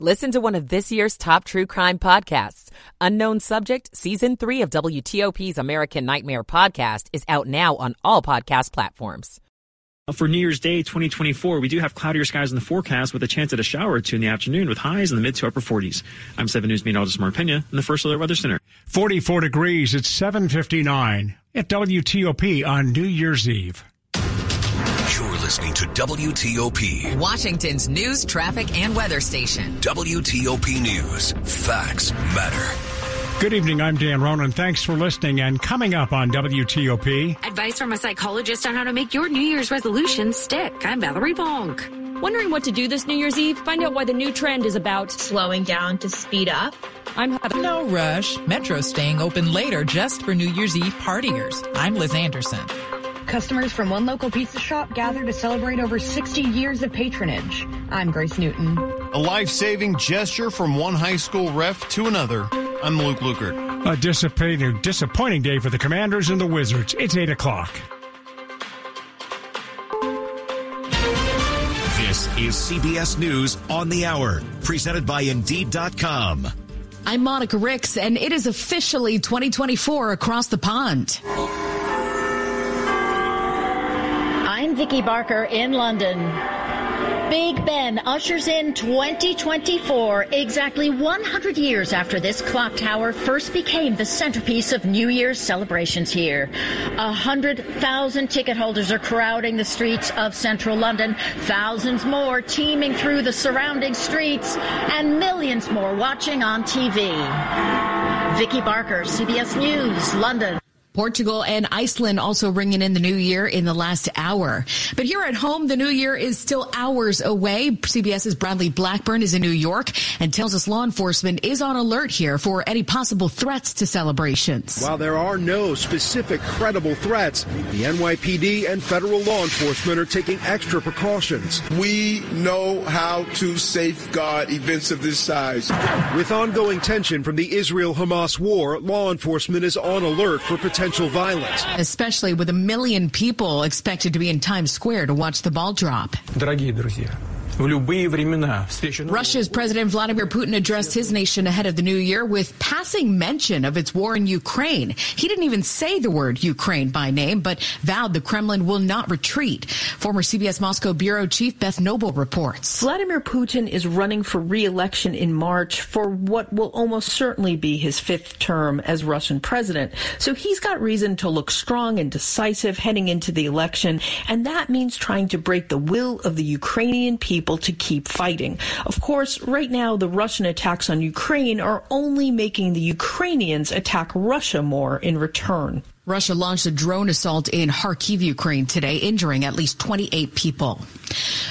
Listen to one of this year's top true crime podcasts. Unknown Subject, Season 3 of WTOP's American Nightmare podcast is out now on all podcast platforms. For New Year's Day 2024, we do have cloudier skies in the forecast with a chance at a shower or two in the afternoon with highs in the mid to upper 40s. I'm 7 News meteorologist Mark Pena in the First Alert Weather Center. 44 degrees. It's 759 at WTOP on New Year's Eve. You're listening to WTOP, Washington's news, traffic, and weather station. WTOP News. Facts matter. Good evening. I'm Dan Ronan. Thanks for listening. And coming up on WTOP, Advice from a psychologist on how to make your New Year's resolutions stick. I'm Valerie Bonk. Wondering what to do this New Year's Eve? Find out why the new trend is about slowing down to speed up. I'm Heather. No rush. Metro staying open later just for New Year's Eve partiers. I'm Liz Anderson. Customers from one local pizza shop gather to celebrate over 60 years of patronage. I'm Grace Newton. A life-saving gesture from one high school ref to another. I'm Luke Lukert. a disappointing, disappointing day for the Commanders and the Wizards. It's 8 o'clock. This is CBS News on the Hour, presented by Indeed.com. I'm Monica Ricks, and it is officially 2024 across the pond. I'm Vicki Barker in London. Big Ben ushers in 2024, exactly 100 years after this clock tower first became the centerpiece of New Year's celebrations here. Hundred thousand ticket holders are crowding the streets of central London, thousands more teeming through the surrounding streets, and millions more watching on TV. Vicki Barker, CBS News, London. Portugal and Iceland also ringing in the new year in the last hour. But here at home, the new year is still hours away. CBS's Bradley Blackburn is in New York and tells us law enforcement is on alert here for any possible threats to celebrations. While there are no specific credible threats, the NYPD and federal law enforcement are taking extra precautions. We know how to safeguard events of this size. With ongoing tension from the Israel Hamas war, law enforcement is on alert for potential potential violence. Especially with a million people expected to be in Times Square to watch the ball drop. Russia's President Vladimir Putin addressed his nation ahead of the new year with passing mention of its war in Ukraine. He didn't even say the word Ukraine by name, but vowed the Kremlin will not retreat. Former CBS Moscow bureau chief Beth Knobel reports. Vladimir Putin is running for re-election in March for what will almost certainly be his fifth term as Russian president. So he's got reason to look strong and decisive heading into the election, and that means trying to break the will of the Ukrainian people to keep fighting. Of course, right now, the Russian attacks on Ukraine are only making the Ukrainians attack Russia more in return. Russia launched a drone assault in Kharkiv, Ukraine today, injuring at least 28 people.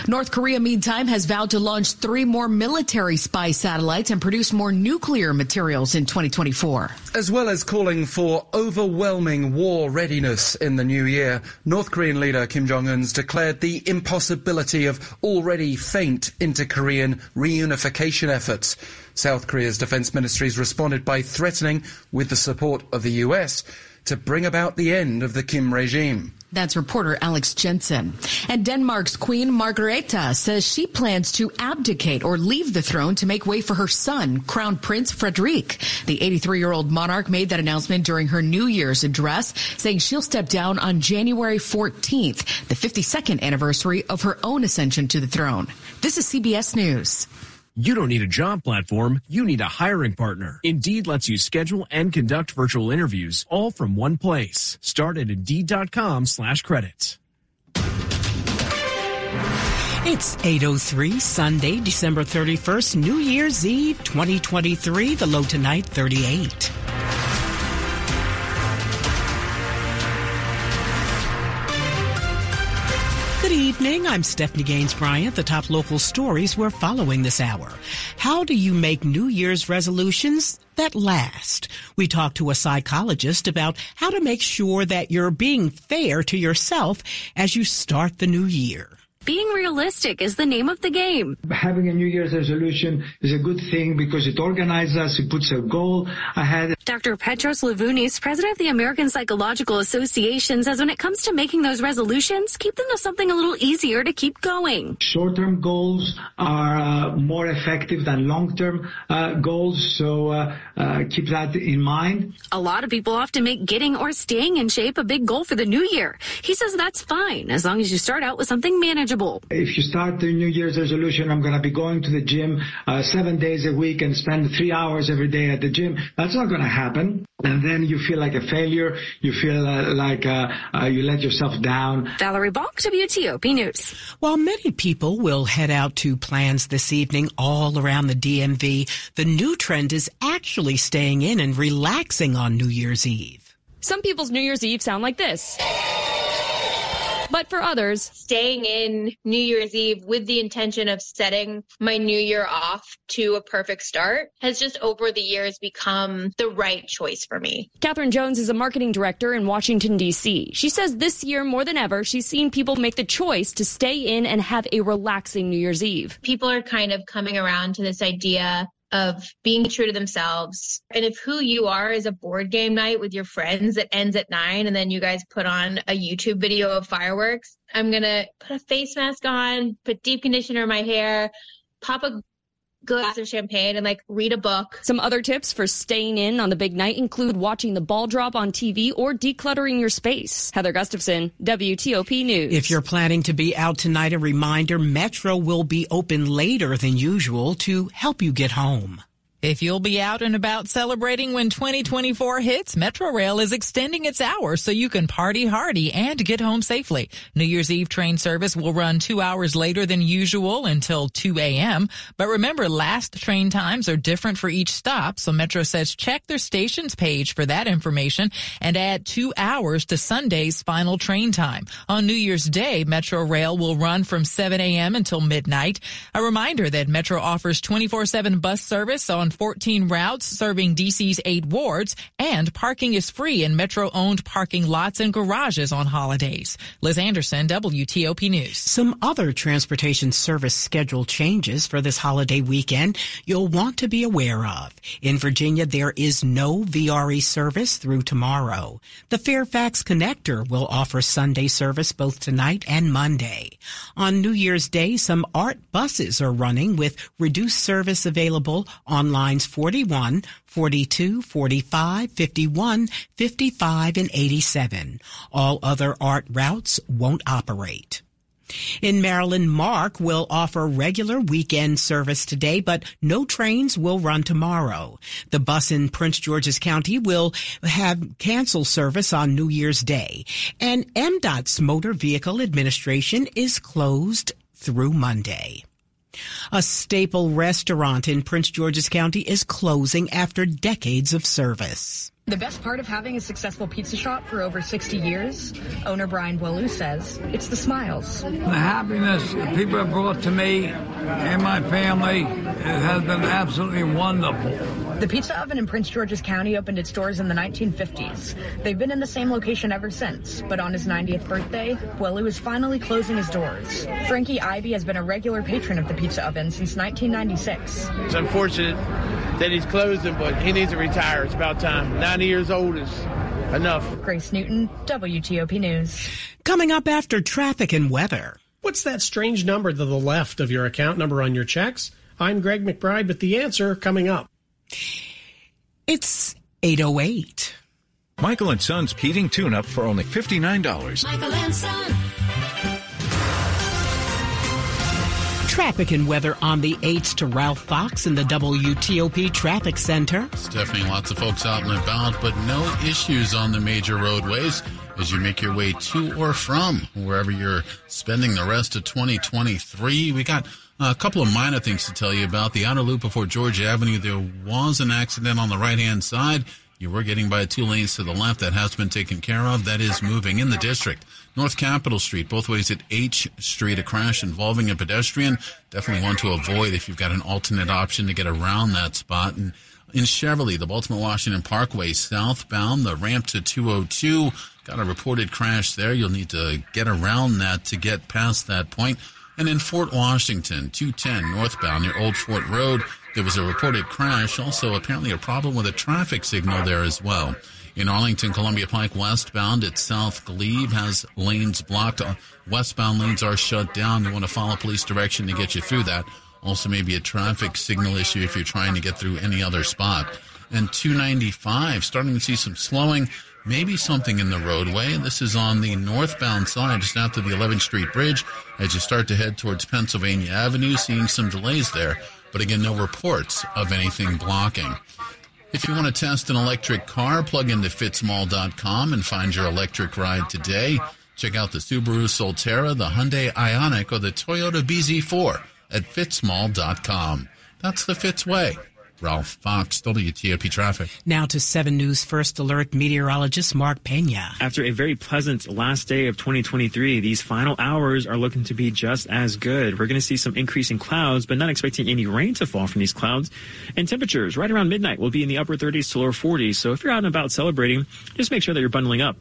North Korea, meantime, has vowed to launch three more military spy satellites and produce more nuclear materials in 2024. As well as calling for overwhelming war readiness in the new year, North Korean leader Kim Jong un's declared the impossibility of already faint inter Korean reunification efforts. South Korea's defense ministries responded by threatening, with the support of the US, to bring about the end of the Kim regime. That's reporter Alex Jensen. And Denmark's Queen Margrethe says she plans to abdicate or leave the throne to make way for her son, Crown Prince Frederik. The 83 year old monarch made that announcement during her New Year's address, saying she'll step down on January 14th, the 52nd anniversary of her own ascension to the throne. This is CBS News. You don't need a job platform, you need a hiring partner. Indeed lets you schedule and conduct virtual interviews all from one place. Start at Indeed.com slash credits. It's 8.03, Sunday, December 31st, New Year's Eve 2023, the low tonight 38. Evening. I'm Stephanie Gaines Bryant. The top local stories we're following this hour. How do you make New Year's resolutions that last? We talked to a psychologist about how to make sure that you're being fair to yourself as you start the new year. Being realistic is the name of the game. Having a New Year's resolution is a good thing because it organizes us, it puts a goal ahead. Dr. Petros Levounis, president of the American Psychological Association, says when it comes to making those resolutions, keep them to something a little easier to keep going. Short-term goals are uh, more effective than long-term uh, goals, so uh, uh keep that in mind. A lot of people often make getting or staying in shape a big goal for the new year. He says that's fine as long as you start out with something manageable. If you start the New Year's resolution, I'm going to be going to the gym uh, seven days a week and spend three hours every day at the gym, that's not going to happen. And then you feel like a failure. You feel uh, like uh, uh, you let yourself down. Valerie Bonk, WTOP News. While many people will head out to plans this evening all around the DMV, the new trend is actually staying in and relaxing on New Year's Eve. Some people's New Year's Eve sound like this. But for others, staying in New Year's Eve with the intention of setting my new year off to a perfect start has just over the years become the right choice for me. Catherine Jones is a marketing director in Washington, D.C. She says this year more than ever, she's seen people make the choice to stay in and have a relaxing New Year's Eve. People are kind of coming around to this idea of being true to themselves. And if who you are is a board game night with your friends that ends at nine and then you guys put on a YouTube video of fireworks, I'm going to put a face mask on, put deep conditioner in my hair, pop a glass of champagne and like read a book. Some other tips for staying in on the big night include watching the ball drop on TV or decluttering your space. Heather Gustafson, WTOP News. If you're planning to be out tonight, a reminder Metro will be open later than usual to help you get home. If you'll be out and about celebrating when 2024 hits, Metrorail is extending its hours so you can party hardy and get home safely. New Year's Eve train service will run two hours later than usual until 2 a.m. But remember, last train times are different for each stop, so Metro says check their stations page for that information and add two hours to Sunday's final train time. On New Year's Day, Metrorail will run from 7 a.m. until midnight. A reminder that Metro offers 24-7 bus service on 14 routes serving DC's eight wards, and parking is free in Metro owned parking lots and garages on holidays. Liz Anderson, WTOP News. Some other transportation service schedule changes for this holiday weekend you'll want to be aware of. In Virginia, there is no VRE service through tomorrow. The Fairfax Connector will offer Sunday service both tonight and Monday. On New Year's Day, some ART buses are running with reduced service available online lines 41, 42, 45, 51, 55, and 87. All other ART routes won't operate. In Maryland, MARC will offer regular weekend service today, but no trains will run tomorrow. The bus in Prince George's County will have cancel service on New Year's Day. And MDOT's Motor Vehicle Administration is closed through Monday. A staple restaurant in Prince George's County is closing after decades of service. The best part of having a successful pizza shop for over 60 years, owner Brian Boileau says, it's the smiles. The happiness that people have brought to me and my family has been absolutely wonderful. The Pizza Oven in Prince George's County opened its doors in the 1950s. They've been in the same location ever since, but on his 90th birthday, Boileau is finally closing his doors. Frankie Ivy has been a regular patron of the Pizza Oven since 1996. It's unfortunate that he's closing, but he needs to retire. It's about time. 90 years old is enough. Grace Newton, WTOP News. Coming up after traffic and weather. What's that strange number to the left of your account number on your checks? I'm Greg McBride with the answer coming up. It's 808. Michael and Son's heating tune up for only $59. Michael and Son. Traffic and weather on the 8s to Ralph Fox in the WTOP Traffic Center. Stephanie, lots of folks out and about, but no issues on the major roadways as you make your way to or from wherever you're spending the rest of 2023. We got a couple of minor things to tell you about. The outer loop before Georgia Avenue, there was an accident on the right hand side. You were getting by two lanes to the left. That has been taken care of. That is moving in the district. North Capitol Street, both ways at H Street, a crash involving a pedestrian. Definitely want to avoid if you've got an alternate option to get around that spot. And in Cheverly, the Baltimore Washington Parkway southbound, the ramp to 202. Got a reported crash there. You'll need to get around that to get past that point. And in Fort Washington, 210 northbound near Old Fort Road, there was a reported crash. Also, apparently a problem with a traffic signal there as well. In Arlington, Columbia Pike westbound at South Glebe has lanes blocked. Uh, westbound lanes are shut down. You want to follow police direction to get you through that. Also, maybe a traffic signal issue if you're trying to get through any other spot. And 295, starting to see some slowing, maybe something in the roadway. This is on the northbound side, just after the 11th Street Bridge, as you start to head towards Pennsylvania Avenue, seeing some delays there. But again, no reports of anything blocking. If you want to test an electric car, plug into fitzmall.com and find your electric ride today. Check out the Subaru Solterra, the Hyundai Ioniq, or the Toyota BZ4 at fitzmall.com. That's the Fitz way. Ralph Fox, WTOP Traffic. Now to 7 News First Alert meteorologist Mark Pena. After a very pleasant last day of 2023, these final hours are looking to be just as good. We're going to see some increasing clouds, but not expecting any rain to fall from these clouds. And temperatures right around midnight will be in the upper 30s to lower 40s. So if you're out and about celebrating, just make sure that you're bundling up.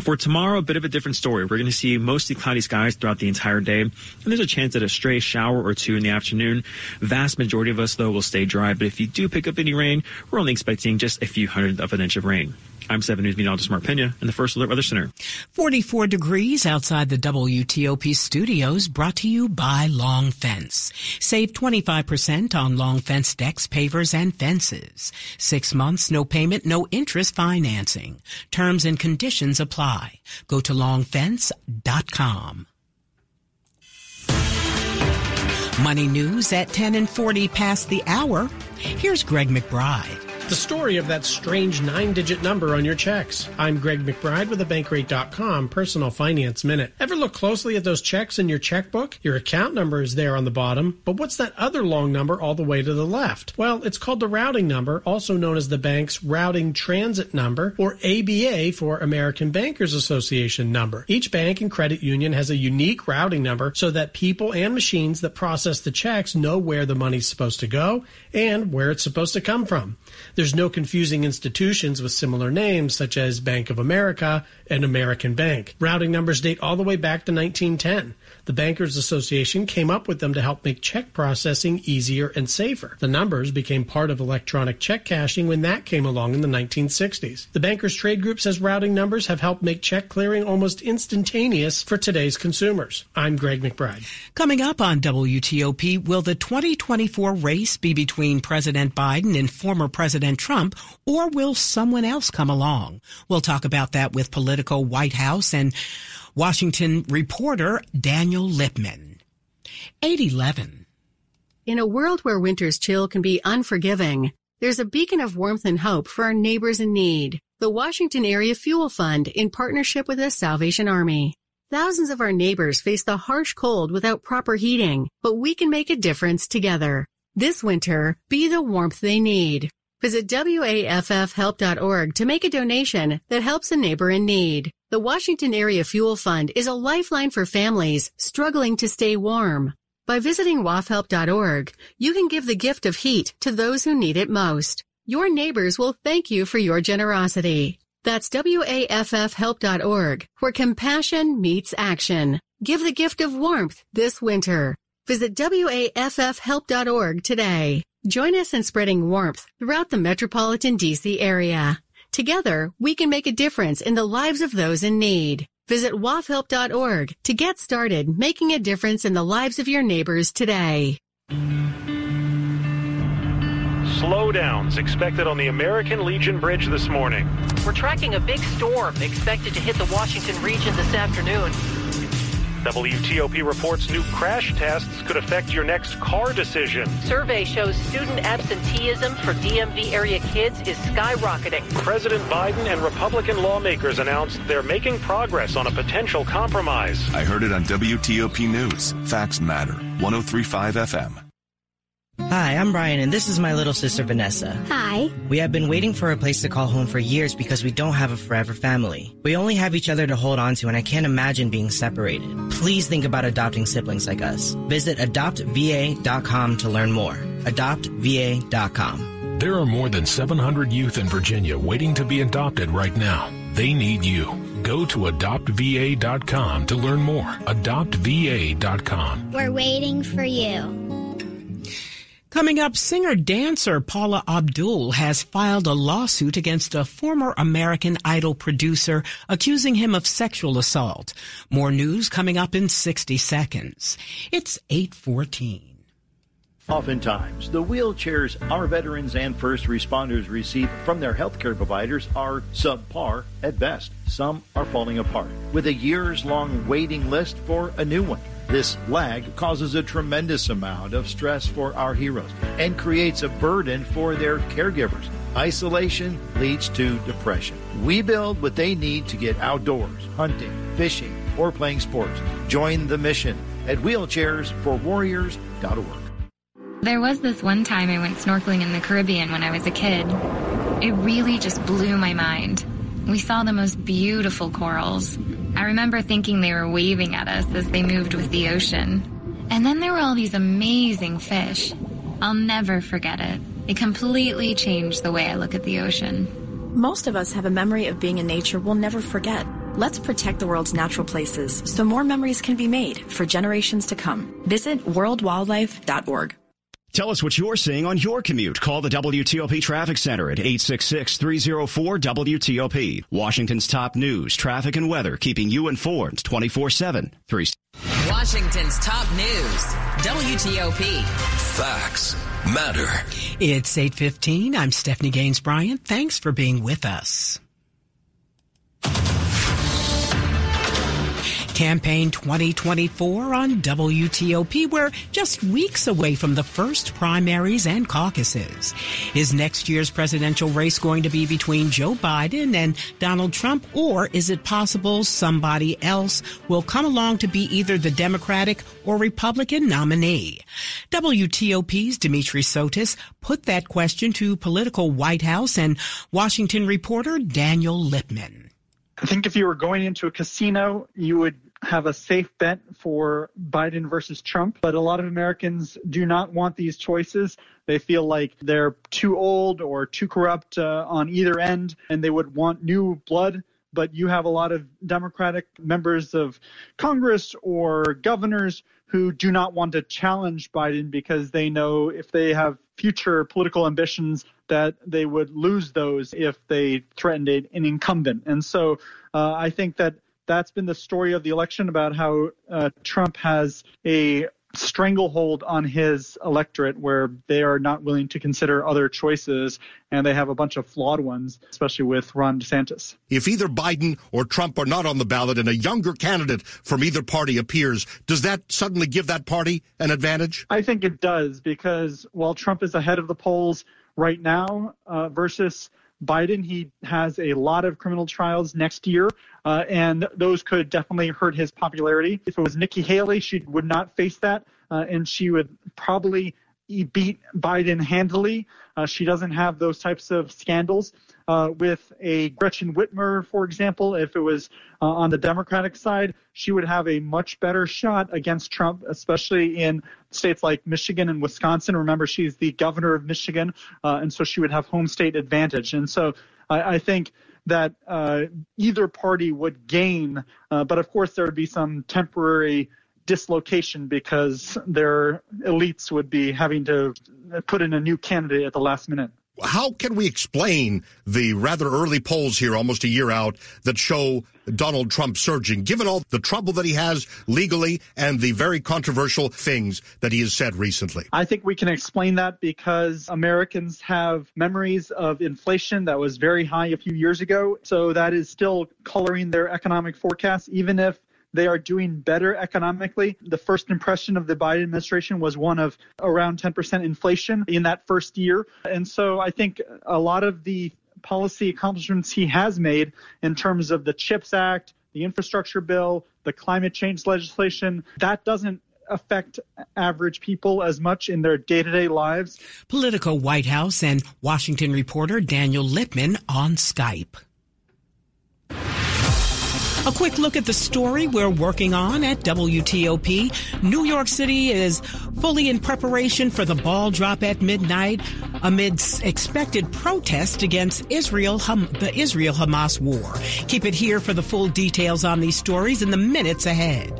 For tomorrow, a bit of a different story. We're going to see mostly cloudy skies throughout the entire day, and there's a chance at a stray shower or two in the afternoon. Vast majority of us, though, will stay dry, but if you do pick up any rain, we're only expecting just a few hundredth of an inch of rain. I'm 7 News meteorologist Mark Pena in the First Alert Weather Center. 44 degrees outside the WTOP studios brought to you by Long Fence. Save 25% on Long Fence decks, pavers, and fences. Six months, no payment, no interest financing. Terms and conditions apply. Go to longfence.com. Money news at 10 and 40 past the hour. Here's Greg McBride. The story of that strange nine digit number on your checks. I'm Greg McBride with the Bankrate.com Personal Finance Minute. Ever look closely at those checks in your checkbook? Your account number is there on the bottom, but what's that other long number all the way to the left? Well, it's called the routing number, also known as the bank's routing transit number, or ABA for American Bankers Association number. Each bank and credit union has a unique routing number so that people and machines that process the checks know where the money's supposed to go and where it's supposed to come from. There's no confusing institutions with similar names such as Bank of America and American Bank. Routing numbers date all the way back to 1910. The Bankers Association came up with them to help make check processing easier and safer. The numbers became part of electronic check cashing when that came along in the 1960s. The Bankers Trade Group says routing numbers have helped make check clearing almost instantaneous for today's consumers. I'm Greg McBride. Coming up on WTOP, will the 2024 race be between President Biden and former President Trump, or will someone else come along? We'll talk about that with Politico White House and Washington reporter Daniel Lippman. 811. In a world where winter's chill can be unforgiving, there's a beacon of warmth and hope for our neighbors in need. The Washington Area Fuel Fund in partnership with the Salvation Army. Thousands of our neighbors face the harsh cold without proper heating, but we can make a difference together. This winter, be the warmth they need. Visit WAFFhelp.org to make a donation that helps a neighbor in need. The Washington Area Fuel Fund is a lifeline for families struggling to stay warm. By visiting WAFHelp.org, you can give the gift of heat to those who need it most. Your neighbors will thank you for your generosity. That's WAFFhelp.org, where compassion meets action. Give the gift of warmth this winter. Visit WAFFhelp.org today. Join us in spreading warmth throughout the metropolitan DC area. Together, we can make a difference in the lives of those in need. Visit wafhelp.org to get started making a difference in the lives of your neighbors today. Slowdowns expected on the American Legion Bridge this morning. We're tracking a big storm expected to hit the Washington region this afternoon. WTOP reports new crash tests could affect your next car decision. Survey shows student absenteeism for DMV area kids is skyrocketing. President Biden and Republican lawmakers announced they're making progress on a potential compromise. I heard it on WTOP News. Facts matter. 1035 FM. Hi, I'm Brian, and this is my little sister Vanessa. Hi. We have been waiting for a place to call home for years because we don't have a forever family. We only have each other to hold on to, and I can't imagine being separated. Please think about adopting siblings like us. Visit adoptva.com to learn more. Adoptva.com. There are more than 700 youth in Virginia waiting to be adopted right now. They need you. Go to adoptva.com to learn more. Adoptva.com. We're waiting for you. Coming up, singer dancer Paula Abdul has filed a lawsuit against a former American Idol producer accusing him of sexual assault. More news coming up in 60 seconds. It's 814. Oftentimes, the wheelchairs our veterans and first responders receive from their healthcare providers are subpar at best. Some are falling apart, with a years long waiting list for a new one. This lag causes a tremendous amount of stress for our heroes and creates a burden for their caregivers. Isolation leads to depression. We build what they need to get outdoors, hunting, fishing, or playing sports. Join the mission at wheelchairsforwarriors.org. There was this one time I went snorkeling in the Caribbean when I was a kid. It really just blew my mind. We saw the most beautiful corals. I remember thinking they were waving at us as they moved with the ocean. And then there were all these amazing fish. I'll never forget it. It completely changed the way I look at the ocean. Most of us have a memory of being in nature we'll never forget. Let's protect the world's natural places so more memories can be made for generations to come. Visit worldwildlife.org. Tell us what you're seeing on your commute. Call the WTOP Traffic Center at 866-304-WTOP. Washington's top news, traffic, and weather, keeping you informed 24-7. Three. Washington's top news, WTOP. Facts matter. It's 815. I'm Stephanie Gaines Bryant. Thanks for being with us. Campaign 2024 on WTOP. We're just weeks away from the first primaries and caucuses. Is next year's presidential race going to be between Joe Biden and Donald Trump, or is it possible somebody else will come along to be either the Democratic or Republican nominee? WTOP's Dimitri Sotis put that question to Politico White House and Washington reporter Daniel Lippman. I think if you were going into a casino, you would have a safe bet for Biden versus Trump, but a lot of Americans do not want these choices. They feel like they're too old or too corrupt uh, on either end, and they would want new blood. But you have a lot of Democratic members of Congress or governors who do not want to challenge Biden because they know if they have future political ambitions that they would lose those if they threatened an incumbent. And so uh, I think that that's been the story of the election about how uh, Trump has a stranglehold on his electorate where they are not willing to consider other choices and they have a bunch of flawed ones, especially with Ron DeSantis. If either Biden or Trump are not on the ballot and a younger candidate from either party appears, does that suddenly give that party an advantage? I think it does because while Trump is ahead of the polls right now uh, versus Biden, he has a lot of criminal trials next year, uh, and those could definitely hurt his popularity. If it was Nikki Haley, she would not face that, uh, and she would probably beat Biden handily. Uh, she doesn't have those types of scandals. Uh, with a Gretchen Whitmer, for example, if it was uh, on the Democratic side, she would have a much better shot against Trump, especially in states like Michigan and Wisconsin. Remember, she's the governor of Michigan, uh, and so she would have home state advantage. And so I, I think that uh, either party would gain, uh, but of course there would be some temporary dislocation because their elites would be having to put in a new candidate at the last minute. How can we explain the rather early polls here, almost a year out, that show Donald Trump surging, given all the trouble that he has legally and the very controversial things that he has said recently? I think we can explain that because Americans have memories of inflation that was very high a few years ago. So that is still coloring their economic forecast, even if they are doing better economically. The first impression of the Biden administration was one of around 10% inflation in that first year. And so I think a lot of the policy accomplishments he has made in terms of the CHIPS Act, the infrastructure bill, the climate change legislation, that doesn't affect average people as much in their day to day lives. Politico White House and Washington reporter Daniel Lippman on Skype. A quick look at the story we're working on at WTOP. New York City is fully in preparation for the ball drop at midnight. amidst expected protests against Israel, the Israel Hamas war. Keep it here for the full details on these stories in the minutes ahead.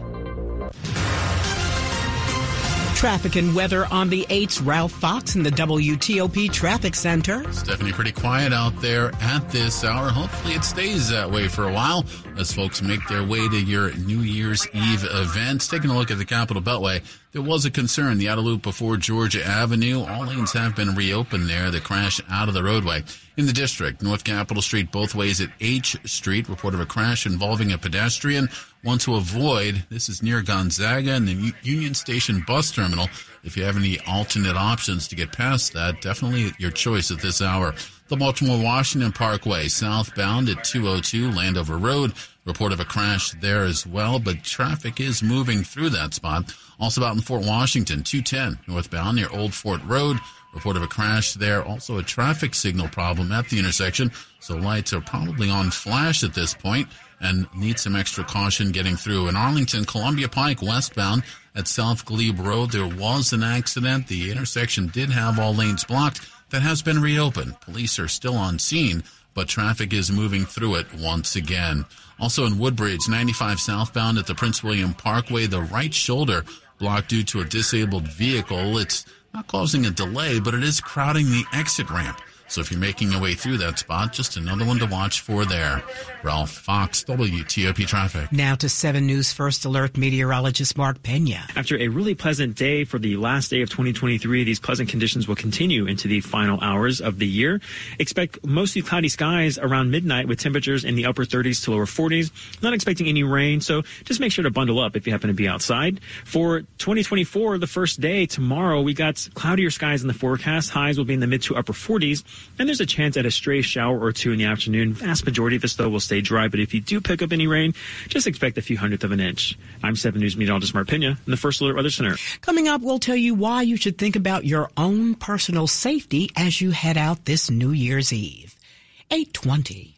Traffic and weather on the 8s. Ralph Fox in the WTOP Traffic Center. Stephanie, pretty quiet out there at this hour. Hopefully it stays that way for a while as folks make their way to your New Year's Eve events. Taking a look at the Capitol Beltway, there was a concern. The outer loop before Georgia Avenue, all lanes have been reopened there. The crash out of the roadway. In the district, North Capitol Street, both ways at H Street, report of a crash involving a pedestrian. Want to avoid. This is near Gonzaga and the Union Station bus terminal. If you have any alternate options to get past that, definitely your choice at this hour. The Baltimore Washington Parkway, southbound at 202 Landover Road. Report of a crash there as well, but traffic is moving through that spot. Also out in Fort Washington, 210 northbound near Old Fort Road. Report of a crash there. Also a traffic signal problem at the intersection. So lights are probably on flash at this point and need some extra caution getting through. In Arlington, Columbia Pike westbound at South Glebe Road, there was an accident. The intersection did have all lanes blocked. That has been reopened. Police are still on scene, but traffic is moving through it once again. Also in Woodbridge, 95 southbound at the Prince William Parkway, the right shoulder blocked due to a disabled vehicle. It's not causing a delay, but it is crowding the exit ramp. So if you're making your way through that spot, just another one to watch for there. Ralph Fox, WTOP Traffic. Now to 7 News First Alert meteorologist Mark Pena. After a really pleasant day for the last day of 2023, these pleasant conditions will continue into the final hours of the year. Expect mostly cloudy skies around midnight with temperatures in the upper 30s to lower 40s. Not expecting any rain, so just make sure to bundle up if you happen to be outside. For 2024, the first day, tomorrow, we got cloudier skies in the forecast. Highs will be in the mid to upper 40s. And there's a chance at a stray shower or two in the afternoon. Vast majority of us, though, will stay dry. But if you do pick up any rain, just expect a few hundredth of an inch. I'm 7 News meteorologist Mark Pena in the First Alert Weather Center. Coming up, we'll tell you why you should think about your own personal safety as you head out this New Year's Eve. 820.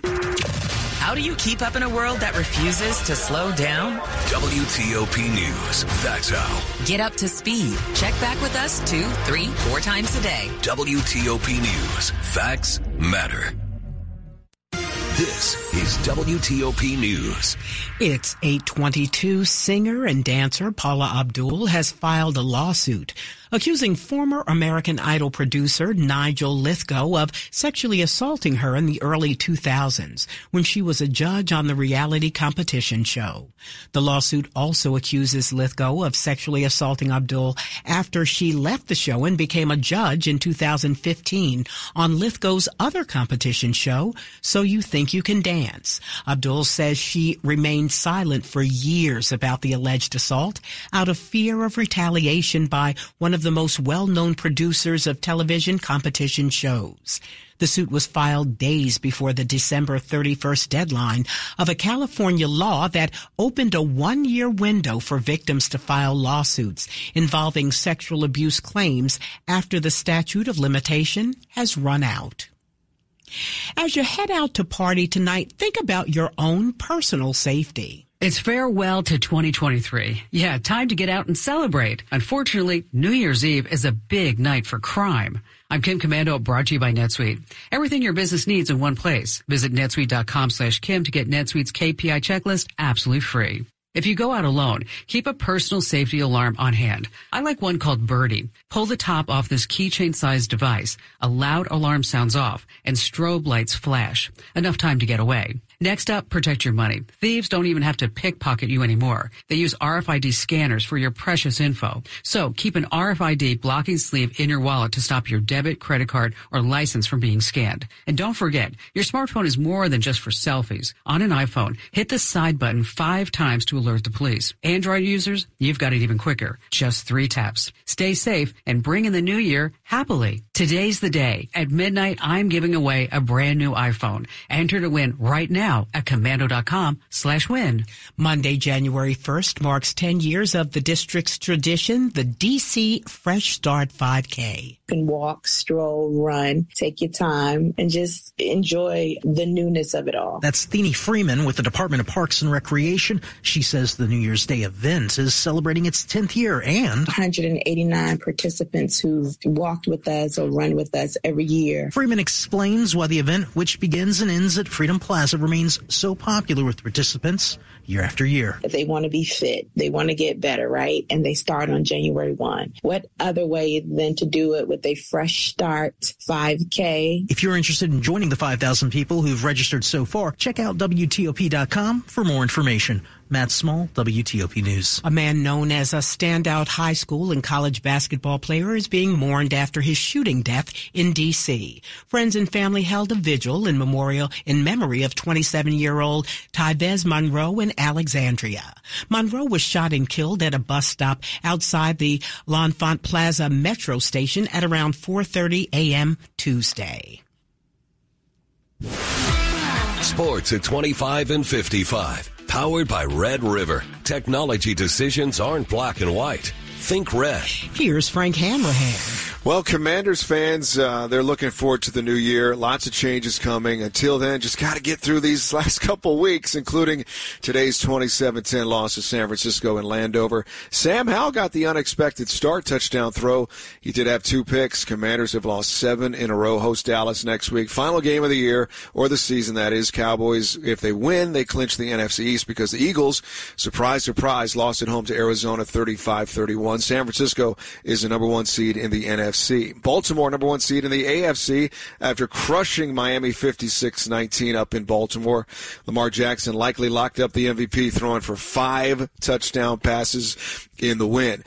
How do you keep up in a world that refuses to slow down? WTOP News. That's how. Get up to speed. Check back with us two, three, four times a day. WTOP News. Facts matter. This is WTOP News. It's 822. Singer and dancer Paula Abdul has filed a lawsuit accusing former American Idol producer Nigel Lythgoe of sexually assaulting her in the early 2000s when she was a judge on the reality competition show. The lawsuit also accuses Lythgoe of sexually assaulting Abdul after she left the show and became a judge in 2015 on Lythgoe's other competition show, So You Think You Can Dance. Abdul says she remained silent for years about the alleged assault out of fear of retaliation by one of the most well-known producers of television competition shows. The suit was filed days before the December 31st deadline of a California law that opened a one-year window for victims to file lawsuits involving sexual abuse claims after the statute of limitation has run out. As you head out to party tonight, think about your own personal safety. It's farewell to 2023. Yeah, time to get out and celebrate. Unfortunately, New Year's Eve is a big night for crime. I'm Kim Komando, brought to you by NetSuite. Everything your business needs in one place. Visit netsuite.com slash Kim to get NetSuite's KPI checklist absolutely free. If you go out alone, keep a personal safety alarm on hand. I like one called Birdie. Pull the top off this keychain sized device. A loud alarm sounds off and strobe lights flash. Enough time to get away. Next up, protect your money. Thieves don't even have to pickpocket you anymore. They use RFID scanners for your precious info. So keep an RFID blocking sleeve in your wallet to stop your debit, credit card, or license from being scanned. And don't forget, your smartphone is more than just for selfies. On an iPhone, hit the side button five times to alert the police. Android users, you've got it even quicker. Just three taps. Stay safe and bring in the new year happily. Today's the day. At midnight, I'm giving away a brand new iPhone. Enter to win right now now at komando.com slash win. Monday, January 1st marks 10 years of the district's tradition, the DC Fresh Start 5K. You can walk, stroll, run, take your time, and just enjoy the newness of it all. That's Thenie Freeman with the Department of Parks and Recreation. She says the New Year's Day event is celebrating its 10th year and 189 participants who've walked with us or run with us every year. Freeman explains why the event, which begins and ends at Freedom Plaza, remains remains so popular with participants year after year. They want to be fit, they want to get better, right? And they start on January 1. What other way than to do it with a fresh start 5K? If you're interested in joining the 5,000 people who've registered so far, check out WTOP.com for more information. Matt Small, WTOP News. A man known as a standout high school and college basketball player is being mourned after his shooting death in D.C. Friends and family held a vigil in memorial in memory of 27-year-old Tyvez Monroe in Alexandria. Monroe was shot and killed at a bus stop outside the L'Enfant Plaza metro station at around 4:30 a.m. Tuesday. Sports at 25 and 55. Powered by Red River. Technology decisions aren't black and white. Think red. Here's Frank Hanrahan. Well, Commanders fans, uh, they're looking forward to the new year. Lots of changes coming. Until then, just got to get through these last couple weeks, including today's 27-10 loss to San Francisco and Landover. Sam Howell got the unexpected start touchdown throw. He did have two picks. Commanders have lost seven in a row. Host Dallas next week. Final game of the year or the season, that is. Cowboys, if they win, they clinch the NFC East because the Eagles, surprise, surprise, lost at home to Arizona 35-31. San Francisco is the number one seed in the NFC. Baltimore, number one seed in the AFC after crushing Miami 56-19 up in Baltimore. Lamar Jackson likely locked up the MVP throwing for five touchdown passes in the win.